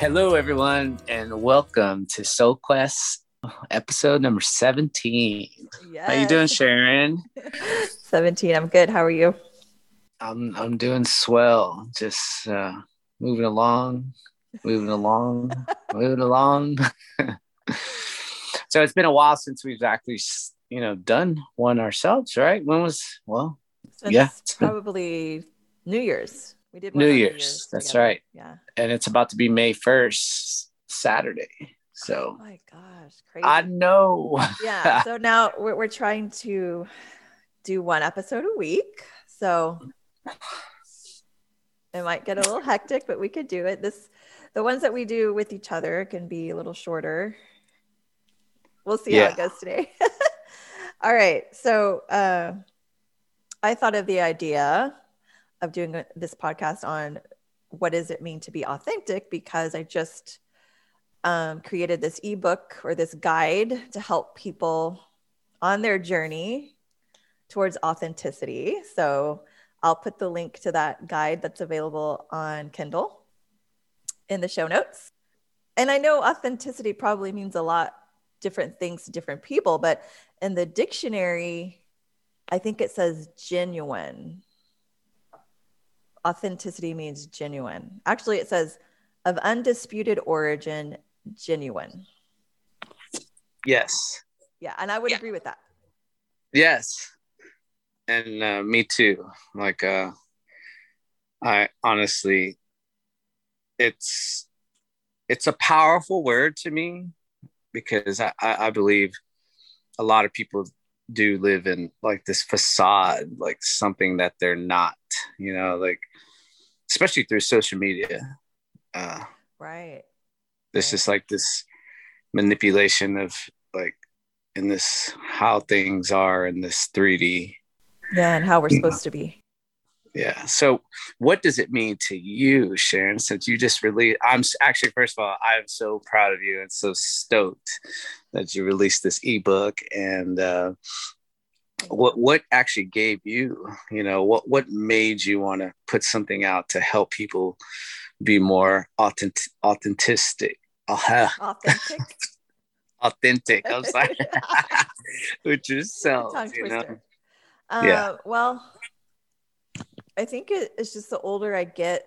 Hello, everyone, and welcome to Soul Quest episode number 17. Yes. How you doing, Sharon? 17. I'm good. How are you? I'm I'm doing swell. Just uh, moving along, moving along, moving along. so it's been a while since we've actually, you know, done one ourselves, right? When was well? Since Yeah, been- Probably New Year's. We did New on Year's. That's together. right. Yeah. And it's about to be May 1st, Saturday. So Oh my gosh. Crazy. I know. yeah. So now we're, we're trying to do one episode a week. So it might get a little hectic, but we could do it. This, the ones that we do with each other can be a little shorter. We'll see how it goes today. All right. So uh, I thought of the idea of doing this podcast on what does it mean to be authentic because I just um, created this ebook or this guide to help people on their journey towards authenticity. So I'll put the link to that guide that's available on Kindle in the show notes. And I know authenticity probably means a lot different things to different people, but in the dictionary, I think it says genuine. Authenticity means genuine. Actually, it says of undisputed origin, genuine. yes. Yeah, and I would Yeah. agree with that. Yes. And uh, me too. Like uh I honestly it's it's a powerful word to me because I, I, I believe a lot of people do live in like this facade, like something that they're not, you know, like especially through social media. Uh Right. there's Right. just like this manipulation of like in this how things are in this 3D Yeah, and how we're supposed to be. Yeah. So, what does it mean to you, Sharon? Since you just released, I'm actually, first of all, I'm so proud of you and so stoked that you released this ebook. And uh, what what actually gave you, you know, what what made you want to put something out to help people be more authentic, authentic, uh, Authentic. authentic? I'm sorry, with yourself. Tongue You know? Uh, Yeah. Well, I think it, it's just the older I get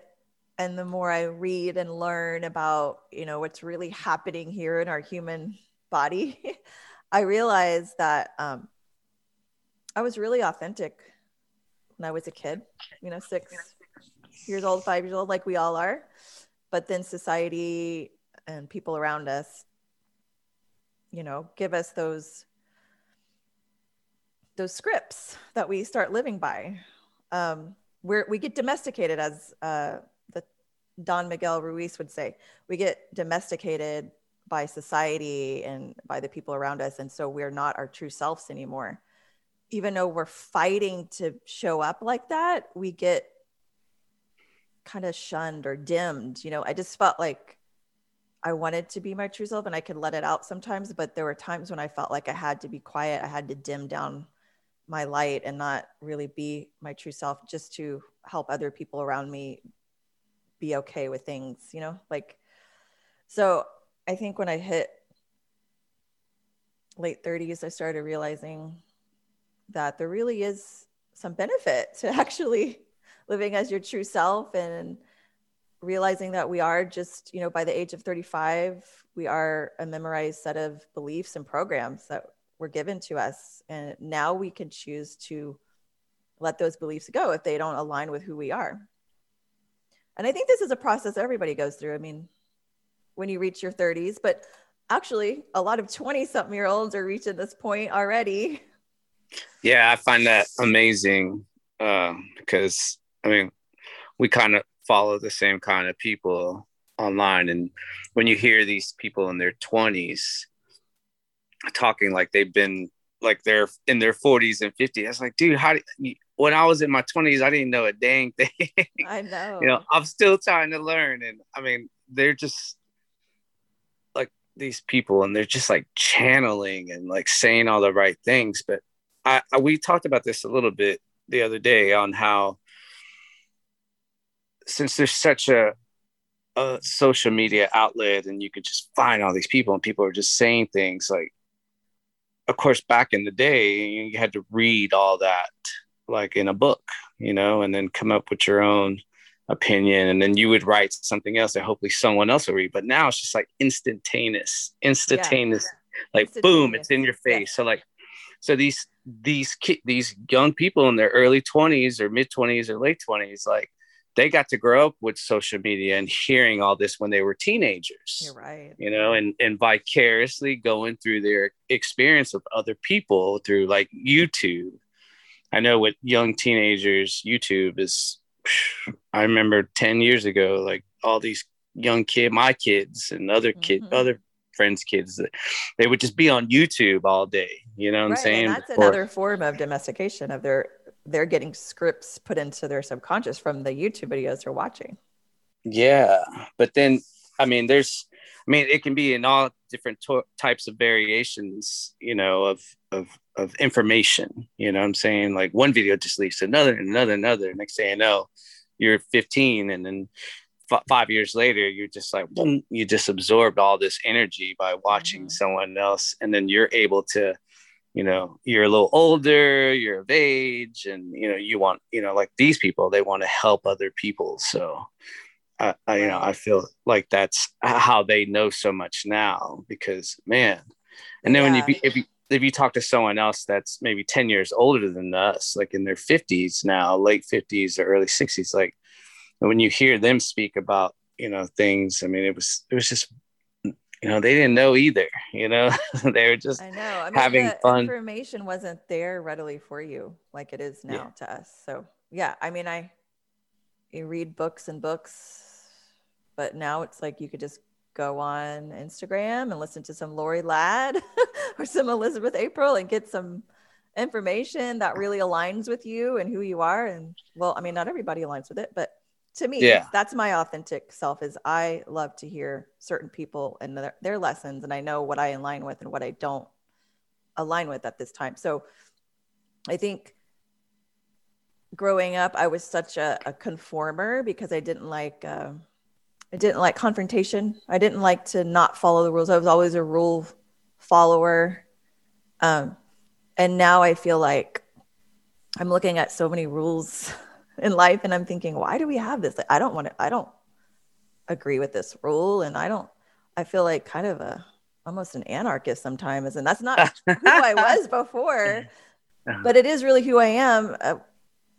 and the more I read and learn about, you know, what's really happening here in our human body, I realized that um, I was really authentic when I was a kid, you know, six years old, five years old, like we all are. But then society and people around us, you know, give us those those scripts that we start living by. Um, where we get domesticated, as uh, the Don Miguel Ruiz would say, we get domesticated by society and by the people around us, and so we're not our true selves anymore. Even though we're fighting to show up like that, we get kind of shunned or dimmed. You know, I just felt like I wanted to be my true self and I could let it out sometimes, but there were times when I felt like I had to be quiet. I had to dim down my light and not really be my true self just to help other people around me be okay with things, you know? Like, so I think when I hit late 30s, I started realizing that there really is some benefit to actually living as your true self and realizing that we are just, you know, by the age of 35, we are a memorized set of beliefs and programs that were given to us. And now we can choose to let those beliefs go if they don't align with who we are. And I think this is a process everybody goes through. I mean, when you reach your 30s, but actually, a lot of 20 something year olds are reaching this point already. Yeah, I find that amazing um, because I mean, we kind of follow the same kind of people online, and when you hear these people in their twenties talking like they've been like they're in their forties and fifties, it's like, dude, how do you, when I was in my twenties, I didn't know a dang thing. I know. you know, I'm still trying to learn, and I mean, they're just these people, and they're just like channeling and like saying all the right things, but I, I we talked about this a little bit the other day on how since there's such a a social media outlet and you could just find all these people and people are just saying things like of course back in the day you had to read all that like in a book you know and then come up with your own opinion and then you would write something else that hopefully someone else will read but now it's just like instantaneous instantaneous yeah. like instantaneous. boom it's in your face yeah. so like so these these ki- these young people in their early 20s or mid 20s or late 20s like they got to grow up with social media and hearing all this when they were teenagers. You're right. You know, and and vicariously going through their experience of other people through like YouTube. I know with young teenagers, YouTube is I remember 10 years ago, like all these young kid, my kids and other kid, mm-hmm. other friends' kids, they would just be on YouTube all day. You know what right. I'm saying? That's another form of domestication of their they're getting scripts put into their subconscious from the YouTube videos they're watching. Yeah, but then I mean, there's, I mean, it can be in all different to- types of variations, you know, of of of information. You know, I'm saying like one video just leads to another, and another, another. Next thing I know, you're 15, and then f- five years later, you're just like, boom, you just absorbed all this energy by watching mm-hmm. someone else, and then you're able to you know you're a little older you're of age and you know you want you know like these people they want to help other people so I, I, you know i feel like that's how they know so much now because man and then yeah. when you if you if you talk to someone else that's maybe 10 years older than us like in their 50s now late 50s or early 60s like when you hear them speak about you know things i mean it was it was just you know they didn't know either you know they were just I know. I mean, having fun information wasn't there readily for you like it is now yeah. to us so yeah i mean i you read books and books but now it's like you could just go on instagram and listen to some lori ladd or some elizabeth april and get some information that really aligns with you and who you are and well i mean not everybody aligns with it but to me yeah. that's my authentic self is i love to hear certain people and their, their, lessons and i know what i align with and what i don't align with at this time so i think growing up i was such a, a conformer because i didn't like uh, i didn't like confrontation. I didn't like to not follow the rules. I was always a rule follower. Um, and now i feel like i'm looking at so many rules in life and i'm thinking why do we have this? Like, i don't want to i don't agree with this rule and i don't i feel like kind of a almost an anarchist sometimes and that's not who i was before uh-huh. but it is really who i am. Uh,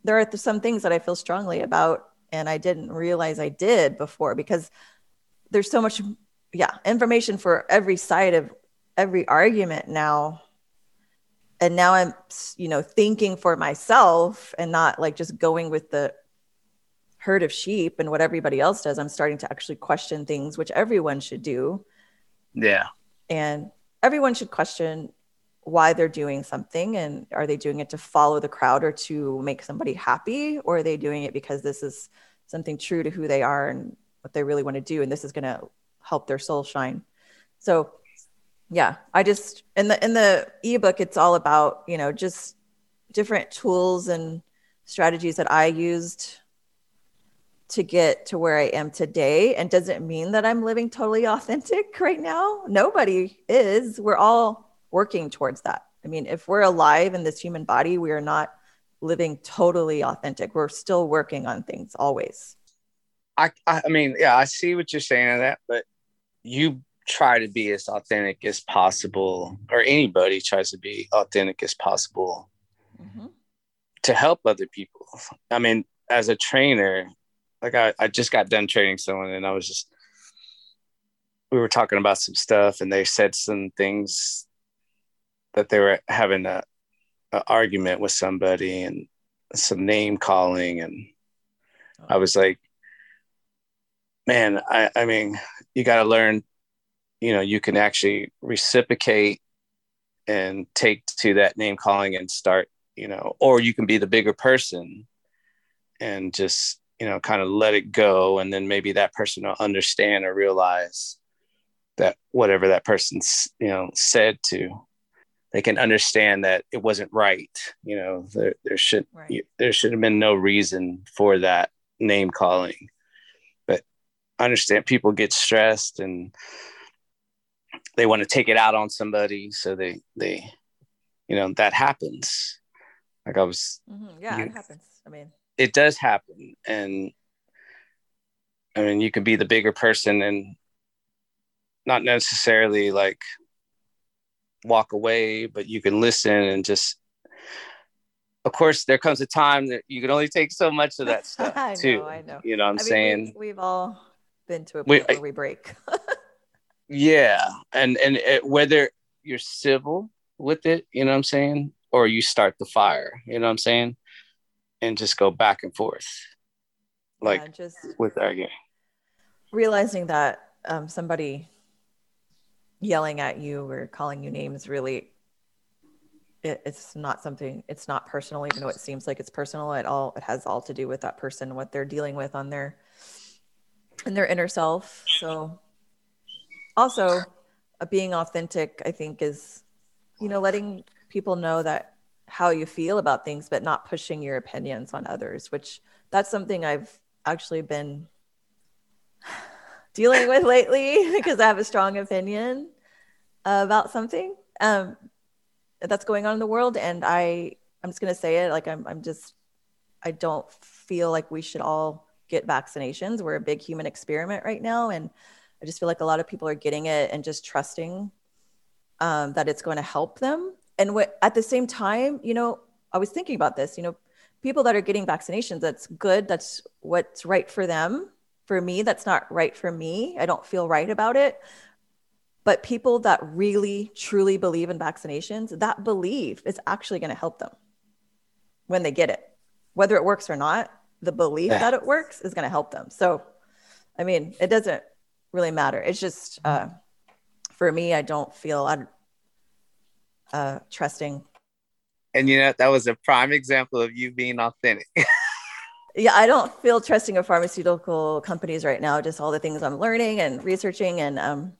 there are some things that i feel strongly about and i didn't realize i did before because there's so much yeah information for every side of every argument now. And now i'm you know thinking for myself and not like just going with the herd of sheep and what everybody else does. I'm starting to actually question things which everyone should do. Yeah. And everyone should question why they're doing something and are they doing it to follow the crowd or to make somebody happy? Or are they doing it because this is something true to who they are and what they really want to do and this is going to help their soul shine? So yeah i just in the in the ebook it's all about you know just different tools and strategies that i used to get to where i am today. And doesn't mean that i'm living totally authentic right now? Nobody is. We're all working towards that i mean if we're alive in this human body we are not living totally authentic we're still working on things always i i mean yeah i see what you're saying on that but you try to be as authentic as possible, or anybody tries to be authentic as possible mm-hmm. to help other people. I mean, as a trainer, like I, I just got done training someone and I was just, we were talking about some stuff and they said some things that they were having a, a argument with somebody and some name calling. And I was like, man, I, I mean, you got to learn you know you can actually reciprocate and take to that name calling and start you know or you can be the bigger person and just you know kind of let it go and then maybe that person will understand or realize that whatever that person's you know said to they can understand that it wasn't right you know there, there should right. there should have been no reason for that name calling but I understand people get stressed and they want to take it out on somebody, so they they you know that happens. Like I was, mm-hmm. yeah, you, it happens. I mean, it does happen, and I mean, you could be the bigger person and not necessarily like walk away, but you can listen and just. Of course, there comes a time that you can only take so much of that stuff I too. Know, I know. You know, what I'm I saying mean, we, have all been to a point we, where we break. yeah, and and it, whether you're civil with it, you know what I'm saying, or you start the fire, you know what I'm saying, and just go back and forth, like yeah, just with arguing. Realizing that um, somebody yelling at you or calling you names really it, it's not something it's not personal even though it seems like it's personal. It all it has all to do with that person what they're dealing with on their in their inner self. So also uh, being authentic i think is you know letting people know that how you feel about things but not pushing your opinions on others which that's something i've actually been dealing with lately because i have a strong opinion about something um, that's going on in the world. And i i'm just going to say it like I'm, I'm just i don't feel like we should all get vaccinations. We're a big human experiment right now. And i just feel like a lot of people are getting it and just trusting um, that it's going to help them. And what, at the same time you know i was thinking about this you know people that are getting vaccinations that's good that's what's right for them. For me that's not right for me. I don't feel right about it but people that really truly believe in vaccinations that belief is actually going to help them when they get it. Whether it works or not the belief yeah. that it works is going to help them. So i mean it doesn't really matter. It's just uh, for me i don't feel i'm uh, trusting. And you know that was a prime example of you being authentic. Yeah i don't feel trusting of pharmaceutical companies right now just all the things i'm learning and researching and um,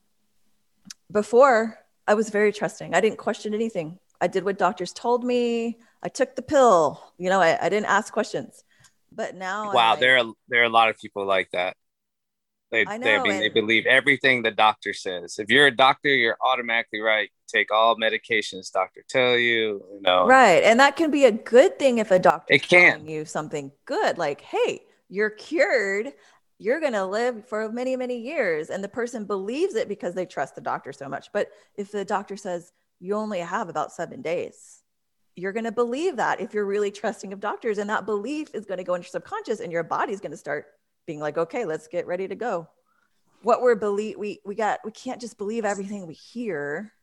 before I was very trusting. I didn't question anything. I did what doctors told me. I took the pill. You know, I, I didn't ask questions. But now, wow, like, there are there are a lot of people like that. They, know, they, I mean, they believe everything the doctor says. If you're a doctor, you're automatically right. Take all medications doctor tell you. You know, right, and that can be a good thing if a doctor it can you something good, like, "Hey, you're cured you're going to live for many, many years. And the person believes it because they trust the doctor so much. But if the doctor says you only have about seven days, you're going to believe that if you're really trusting of doctors. And that belief is going to go into your subconscious and your body's going to start being like, okay, let's get ready to go. What we're believe we we got we can't just believe everything we hear.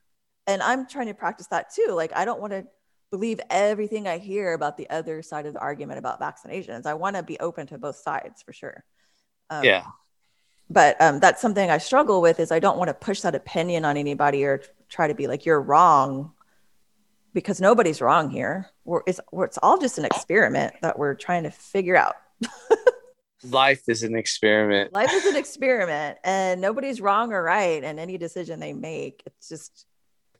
And I'm trying to practice that too. Like I don't want to believe everything I hear about the other side of the argument about vaccinations. I want to be open to both sides for sure. Um, yeah. But um, that's something I struggle with is I don't want to push that opinion on anybody or try to be like you're wrong because nobody's wrong here. We're, it's, we're, it's all just an experiment that we're trying to figure out. Life is an experiment. Life is an experiment, and nobody's wrong or right in any decision they make. It's just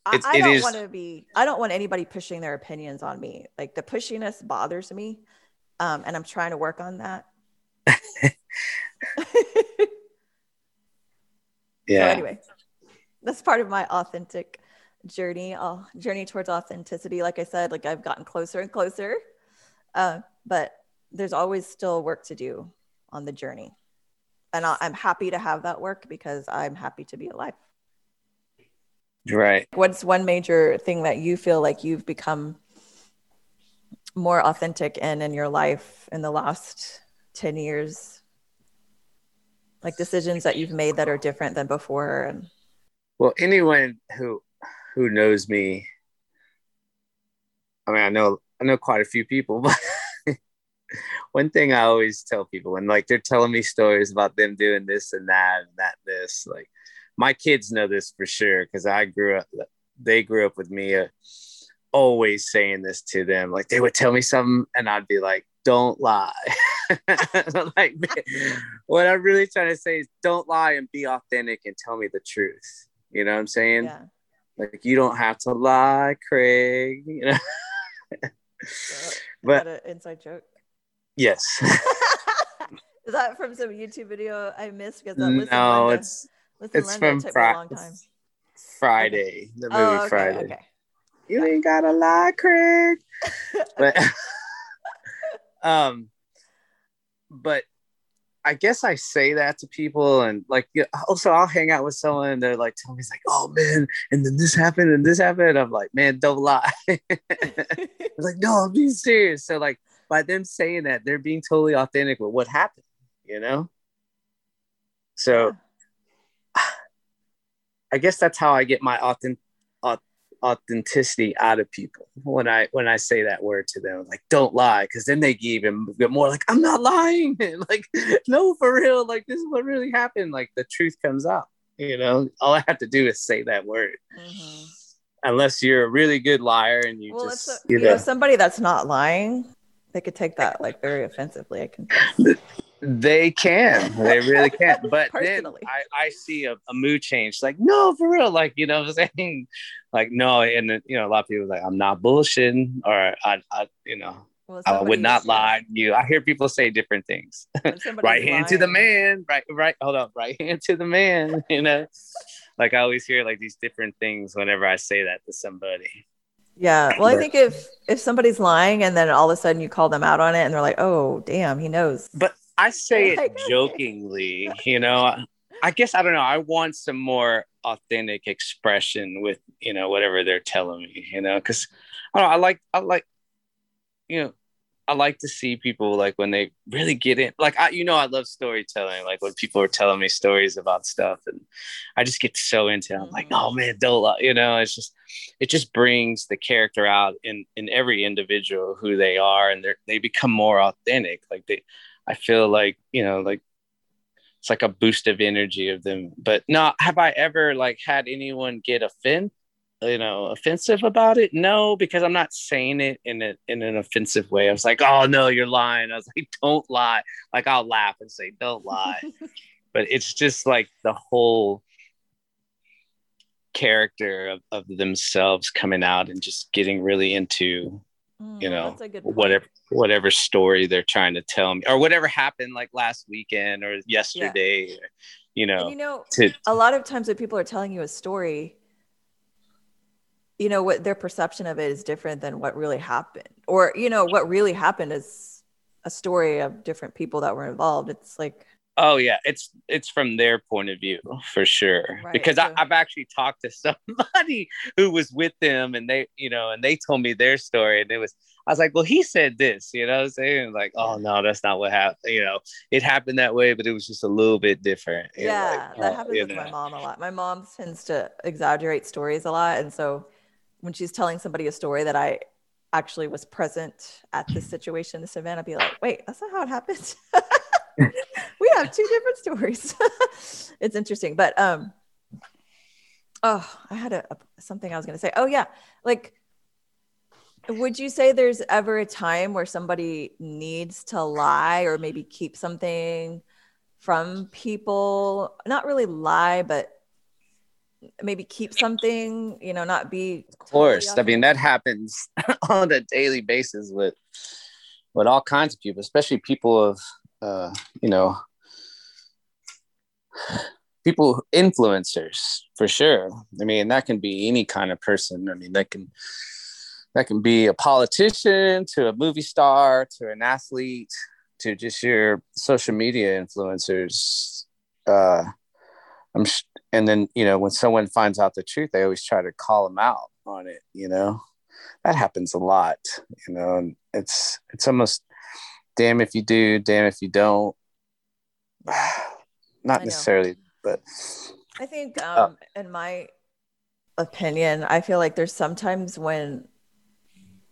I, I don't want to be. I don't want anybody pushing their opinions on me. Like the pushiness bothers me, um, and I'm trying to work on that. yeah. So anyway, that's part of my authentic journey. I'll journey towards authenticity. Like I said, like I've gotten closer and closer, uh, but there's always still work to do on the journey. And I'm happy to have that work because I'm happy to be alive. Right. What's one major thing that you feel like you've become more authentic in in your life in the last 10 years like decisions that you've made that are different than before and well anyone who who knows me i mean i know i know quite a few people but one thing i always tell people when like they're telling me stories about them doing this and that and that this like my kids know this for sure because i grew up they grew up with me uh, always saying this to them. Like they would tell me something and i'd be like don't lie. Like what I'm really trying to say is don't lie and be authentic and tell me the truth. You know what I'm saying? Yeah. Like you don't have to lie, Craig. You know. but an inside joke. Yes. Is that from some YouTube video I missed? Because that listen, no, Linda, it's listen, it's Linda from Fri- a long time. Friday, the movie Oh, okay, Friday. okay. You ain't gotta lie, Craig. But um, but I guess I say that to people, and like also oh, I'll hang out with someone, and they're like telling me, "It's like, oh man, and then this happened, and this happened." I'm like, man, don't lie. Like, no, I'm being serious. So like by them saying that, they're being totally authentic with what happened, you know? So I guess that's how I get my authentic authenticity out of people when I when I say that word to them. Like, don't lie, because then they even get more like, I'm not lying. like, no, for real. Like, this is what really happened. Like the truth comes out. You know, all I have to do is say that word. Mhm. Unless you're a really good liar and you Well, just a, you you know know somebody that's not lying, they could take that like very offensively. I can. They can. They really can. But then I, I see a, a mood change. Like, no, for real. Like, you know what I'm saying? Like, no. And, then, you know, a lot of people are like, I'm not bullshitting or I, I you know, Well, I would not lie to you. I hear people say different things. right hand to the man. Right, right. Hold up. Right hand to the man. You know, like I always hear like these different things whenever I say that to somebody. Yeah. Well, I think if if somebody's lying and then all of a sudden you call them out on it and they're like, "Oh, damn, he knows." But I say it jokingly, you know. I guess I don't know. I want some more authentic expression with you know whatever they're telling me, you know, because I don't know. I like I like you know I like to see people like when they really get in. Like I, you know, I love storytelling. Like when people are telling me stories about stuff, and I just get so into. it. I'm like, oh man, don't lie. you know. It's just it just brings the character out in in every individual who they are, and they they become more authentic. Like they, I feel like you know, like it's like a boost of energy of them. But no, have I ever like had anyone get offended? you know offensive about it no because i'm not saying it in a, in an offensive way i was like oh no you're lying i was like don't lie like i'll laugh and say don't lie but it's just like the whole character of, of themselves coming out and just getting really into Mm, you know, that's a good point. whatever whatever story they're trying to tell me or whatever happened like last weekend or yesterday or, you know And you know, to a lot of times when people are telling you a story, you know what their perception of it is different than what really happened, or you know what really happened is a story of different people that were involved. It's like, Oh yeah, it's it's from their point of view for sure. Right, because I, I've actually talked to somebody who was with them, and they, you know, and they told me their story, and it was, I was like, well, he said this, you know, what I'm saying, like, oh no, that's not what happened. You know, it happened that way, but it was just a little bit different. you know, yeah, like, that oh, happens with my mom a lot. My mom tends to exaggerate stories a lot, and so when she's telling somebody a story that I actually was present at this situation, this event, I'd be like, wait, that's not how it happened. we have two different stories. it's interesting, but um, oh, I had a, a- something I was going to say. Oh yeah, like, would you say there's ever a time where somebody needs to lie or maybe keep something from people? Not really lie, but maybe keep something. You know, not be. Of course, I mean that happens on a daily basis with with all kinds of people, especially people of uh, you know people influencers for sure. I mean that can be any kind of person. I mean that can that can be a politician to a movie star to an athlete to just your social media influencers. Uh, I'm sh- and then you know when someone finds out the truth, they always try to call them out on it. You know that happens a lot. You know, and it's it's almost damn if you do, damn if you don't. Not necessarily, but I think, Uh, um, in my opinion, I feel like there's sometimes when,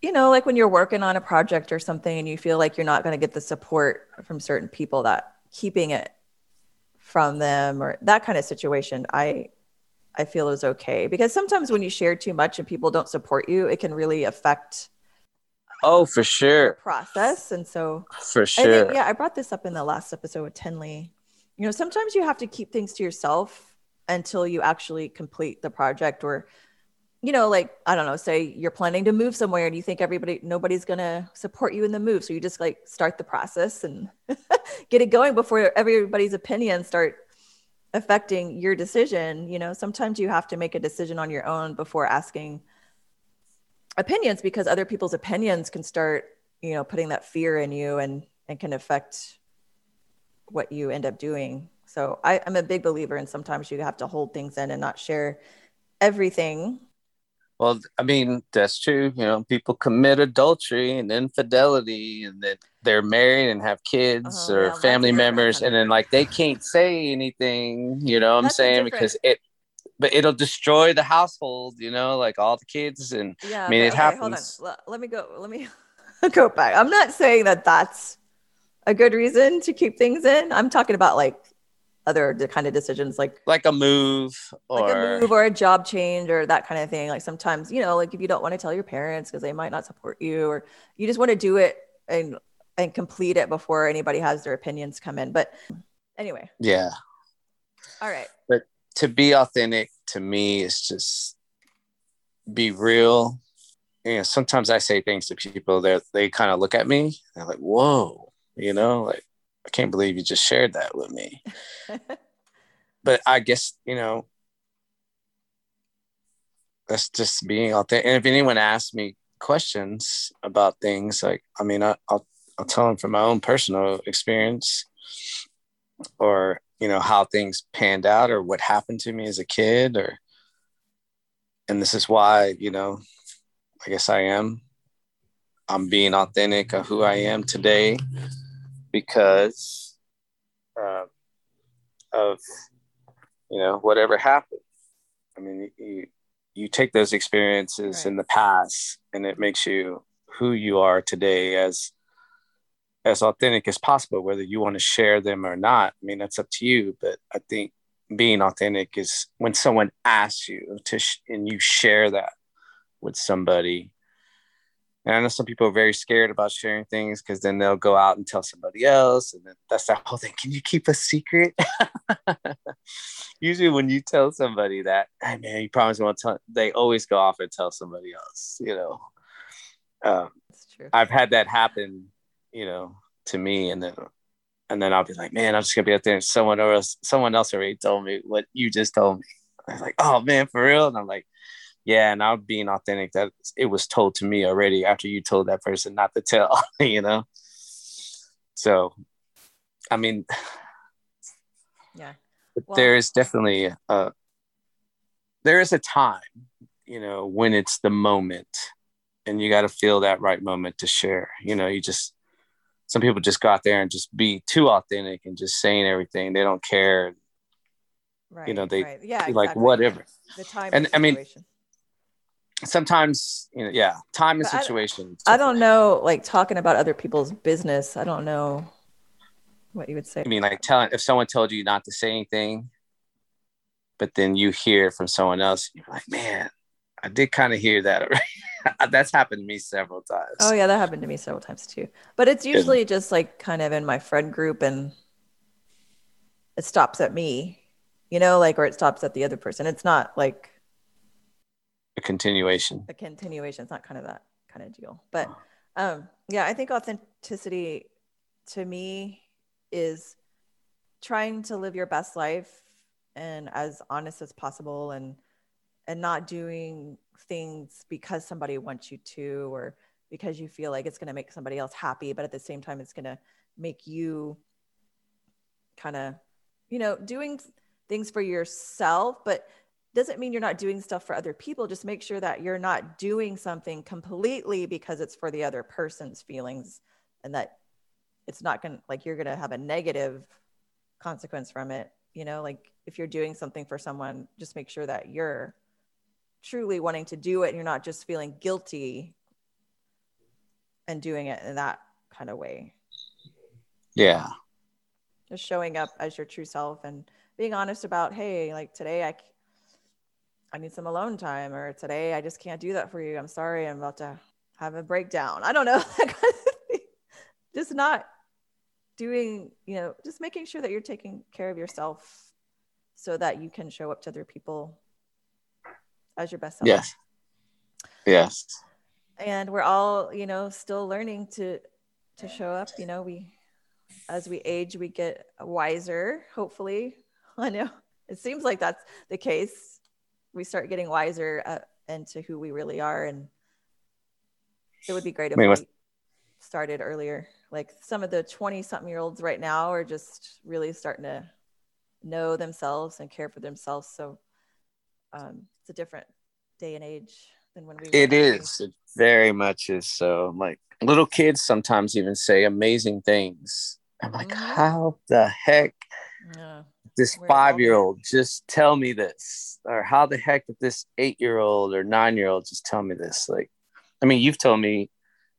you know, like when you're working on a project or something and you feel like you're not going to get the support from certain people that keeping it from them or that kind of situation, I, I feel is okay because sometimes when you share too much and people don't support you, it can really affect oh, for sure, process. And so, for sure. think, yeah, I brought this up in the last episode with Tenley. You know, sometimes you have to keep things to yourself until you actually complete the project or you know, like I don't know, say you're planning to move somewhere and you think everybody nobody's gonna support you in the move. So you just like start the process and get it going before everybody's opinions start affecting your decision. You know, sometimes you have to make a decision on your own before asking opinions because other people's opinions can start, you know, putting that fear in you and and can affect what you end up doing. So I, I'm a big believer in sometimes you have to hold things in and not share everything well, I mean, that's true. You know, people commit adultery and infidelity and then they're married and have kids uh-huh, or yeah, family members and then like they can't say anything, you know what I'm saying? Because it but it'll destroy the household, you know, like all the kids and yeah, I mean it happens. Hold on. Let me go. Let me go back. I'm not saying that that's a good reason to keep things in. I'm talking about like other kind of decisions like like a move or like a move or a job change or that kind of thing like sometimes you know like if you don't want to tell your parents because they might not support you or you just want to do it and and complete it before anybody has their opinions come in but anyway yeah all right but to be authentic to me is just be real you know sometimes i say things to people that they kind of look at me they're like whoa you know like I can't believe you just shared that with me. but I guess, you know, that's just being authentic. And if anyone asks me questions about things, like, I mean, I, will I'll tell them from my own personal experience or, you know, how things panned out or what happened to me as a kid or, and this is why, you know, I guess I am. I'm being authentic of who I am today because uh, of you know whatever happened. I mean, you you take those experiences right. in the past, and it makes you who you are today as as authentic as possible. Whether you want to share them or not, I mean, that's up to you. But I think being authentic is when someone asks you to sh- and you share that with somebody and I know some people are very scared about sharing things because then they'll go out and tell somebody else. And then that's that whole thing. Can you keep a secret? Usually when you tell somebody that, hey man, you promise won't tell, they always go off and tell somebody else, you know. Um, that's true. I've had that happen, you know, to me. And then, and then I'll be like, man, I'm just gonna be out there and someone else, someone else already told me what you just told me. I was like, oh man, for real? And I'm like, yeah and i'm being authentic that it was told to me already after you told that person not to tell you know so i mean yeah well, there is definitely a there is a time you know when it's the moment and you got to feel that right moment to share you know you just some people just go out there and just be too authentic and just saying everything. They don't care. Right you know they right. yeah like exactly. whatever. The time and i mean sometimes you know yeah time and situation I, I, don't know like talking about other people's business i don't know what you would say. I mean like telling if someone told you not to say anything but then you hear from someone else you're like man i did kind of hear that that's happened to me several times oh yeah that happened to me several times too but it's usually just like kind of in my friend group and it stops at me you know like or it stops at the other person it's not like a continuation. A continuation. It's not kind of that kind of deal. But um, yeah, I think authenticity to me is trying to live your best life and as honest as possible and and not doing things because somebody wants you to or because you feel like it's going to make somebody else happy but at the same time it's going to make you kind of you know doing things for yourself but doesn't mean you're not doing stuff for other people. Just make sure that you're not doing something completely because it's for the other person's feelings and that it's not going to like you're going to have a negative consequence from it you know? Like if you're doing something for someone just make sure that you're truly wanting to do it and you're not just feeling guilty and doing it in that kind of way yeah just showing up as your true self and being honest about hey like today i I need some alone time, or today I just can't do that for you. I'm sorry, I'm about to have a breakdown. I don't know. just not doing, you know, just making sure that you're taking care of yourself so that you can show up to other people as your best self. Yes. Yes. And we're all, you know, still learning to to show up. You know, we as we age, we get wiser, hopefully. I know it seems like that's the case. We start getting wiser uh, into who we really are. And it would be great if I mean, we started earlier. Like some of the 20 something year olds right now are just really starting to know themselves and care for themselves. So um, it's a different day and age than when we. It is. It very much is. So like little kids sometimes even say amazing things. I'm like, mm-hmm. how the heck? Yeah. This five year old just tell me this, or how the heck did this eight year old or nine year old just tell me this? Like, I mean, you've told me,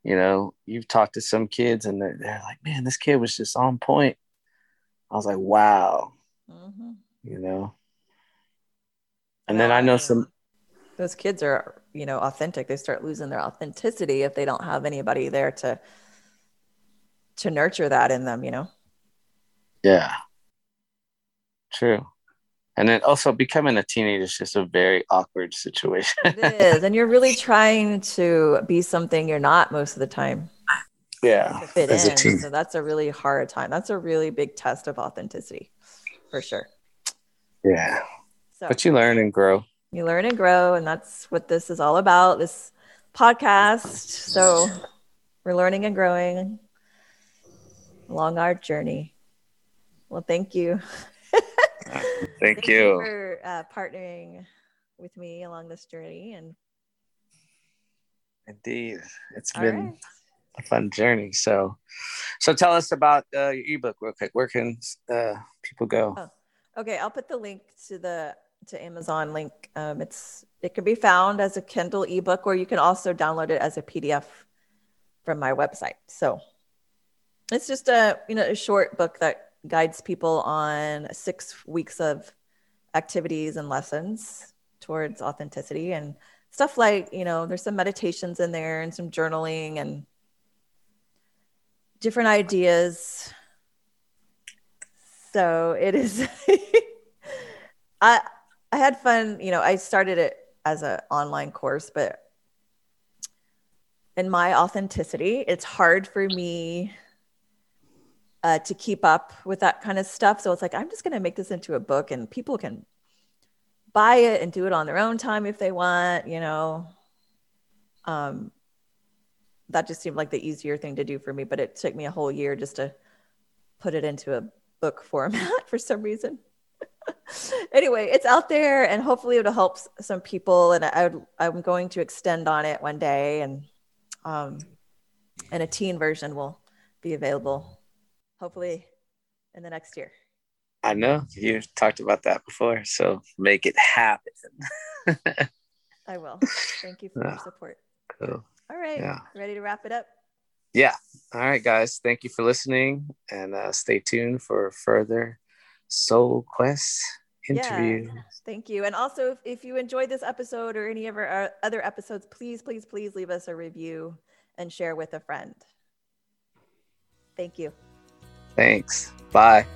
you know, you've talked to some kids and they're, they're like, man, this kid was just on point. I was like, wow, mm-hmm. you know. And then I know some. Those kids are, you know, authentic. They start losing their authenticity if they don't have anybody there to to nurture that in them, you know. Yeah. True. And then also becoming a teenager is just a very awkward situation. it is. And you're really trying to be something you're not most of the time. Yeah. fit as in. A teen. So that's a really hard time. That's a really big test of authenticity for sure. Yeah. So, but you learn and grow. You learn and grow. And that's what this is all about this podcast. So we're learning and growing along our journey. Well, thank you. thank, thank, you. you for uh, partnering with me along this journey. And indeed, it's been right. a fun journey. So, so tell us about uh, your ebook real quick. Where can uh, people go? Oh, okay, I'll put the link to the to Amazon link. Um, it's it can be found as a Kindle ebook, or you can also download it as a PDF from my website. So it's just a you know a short book that guides people on six weeks of activities and lessons towards authenticity and stuff like you know there's some meditations in there and some journaling and different ideas so it is i i had fun you know i started it as an online course but in my authenticity it's hard for me uh, to keep up with that kind of stuff. So it's like, I'm just going to make this into a book and people can buy it and do it on their own time if they want, you know. Um, that just seemed like the easier thing to do for me, but it took me a whole year just to put it into a book format for some reason. anyway, it's out there and hopefully it'll help some people. And I would, I'm going to extend on it one day and, um, and a teen version will be available hopefully in the next year. I know you've talked about that before, so make it happen. I will. Thank you for your support. Cool. All right. Yeah. Ready to wrap it up? Yeah. All right, guys. Thank you for listening and uh, stay tuned for further Soul Quest interview. Yeah. Thank you. And also, if, if you enjoyed this episode or any of our uh, other episodes, please, please, please leave us a review and share with a friend. Thank you. Thanks. Bye.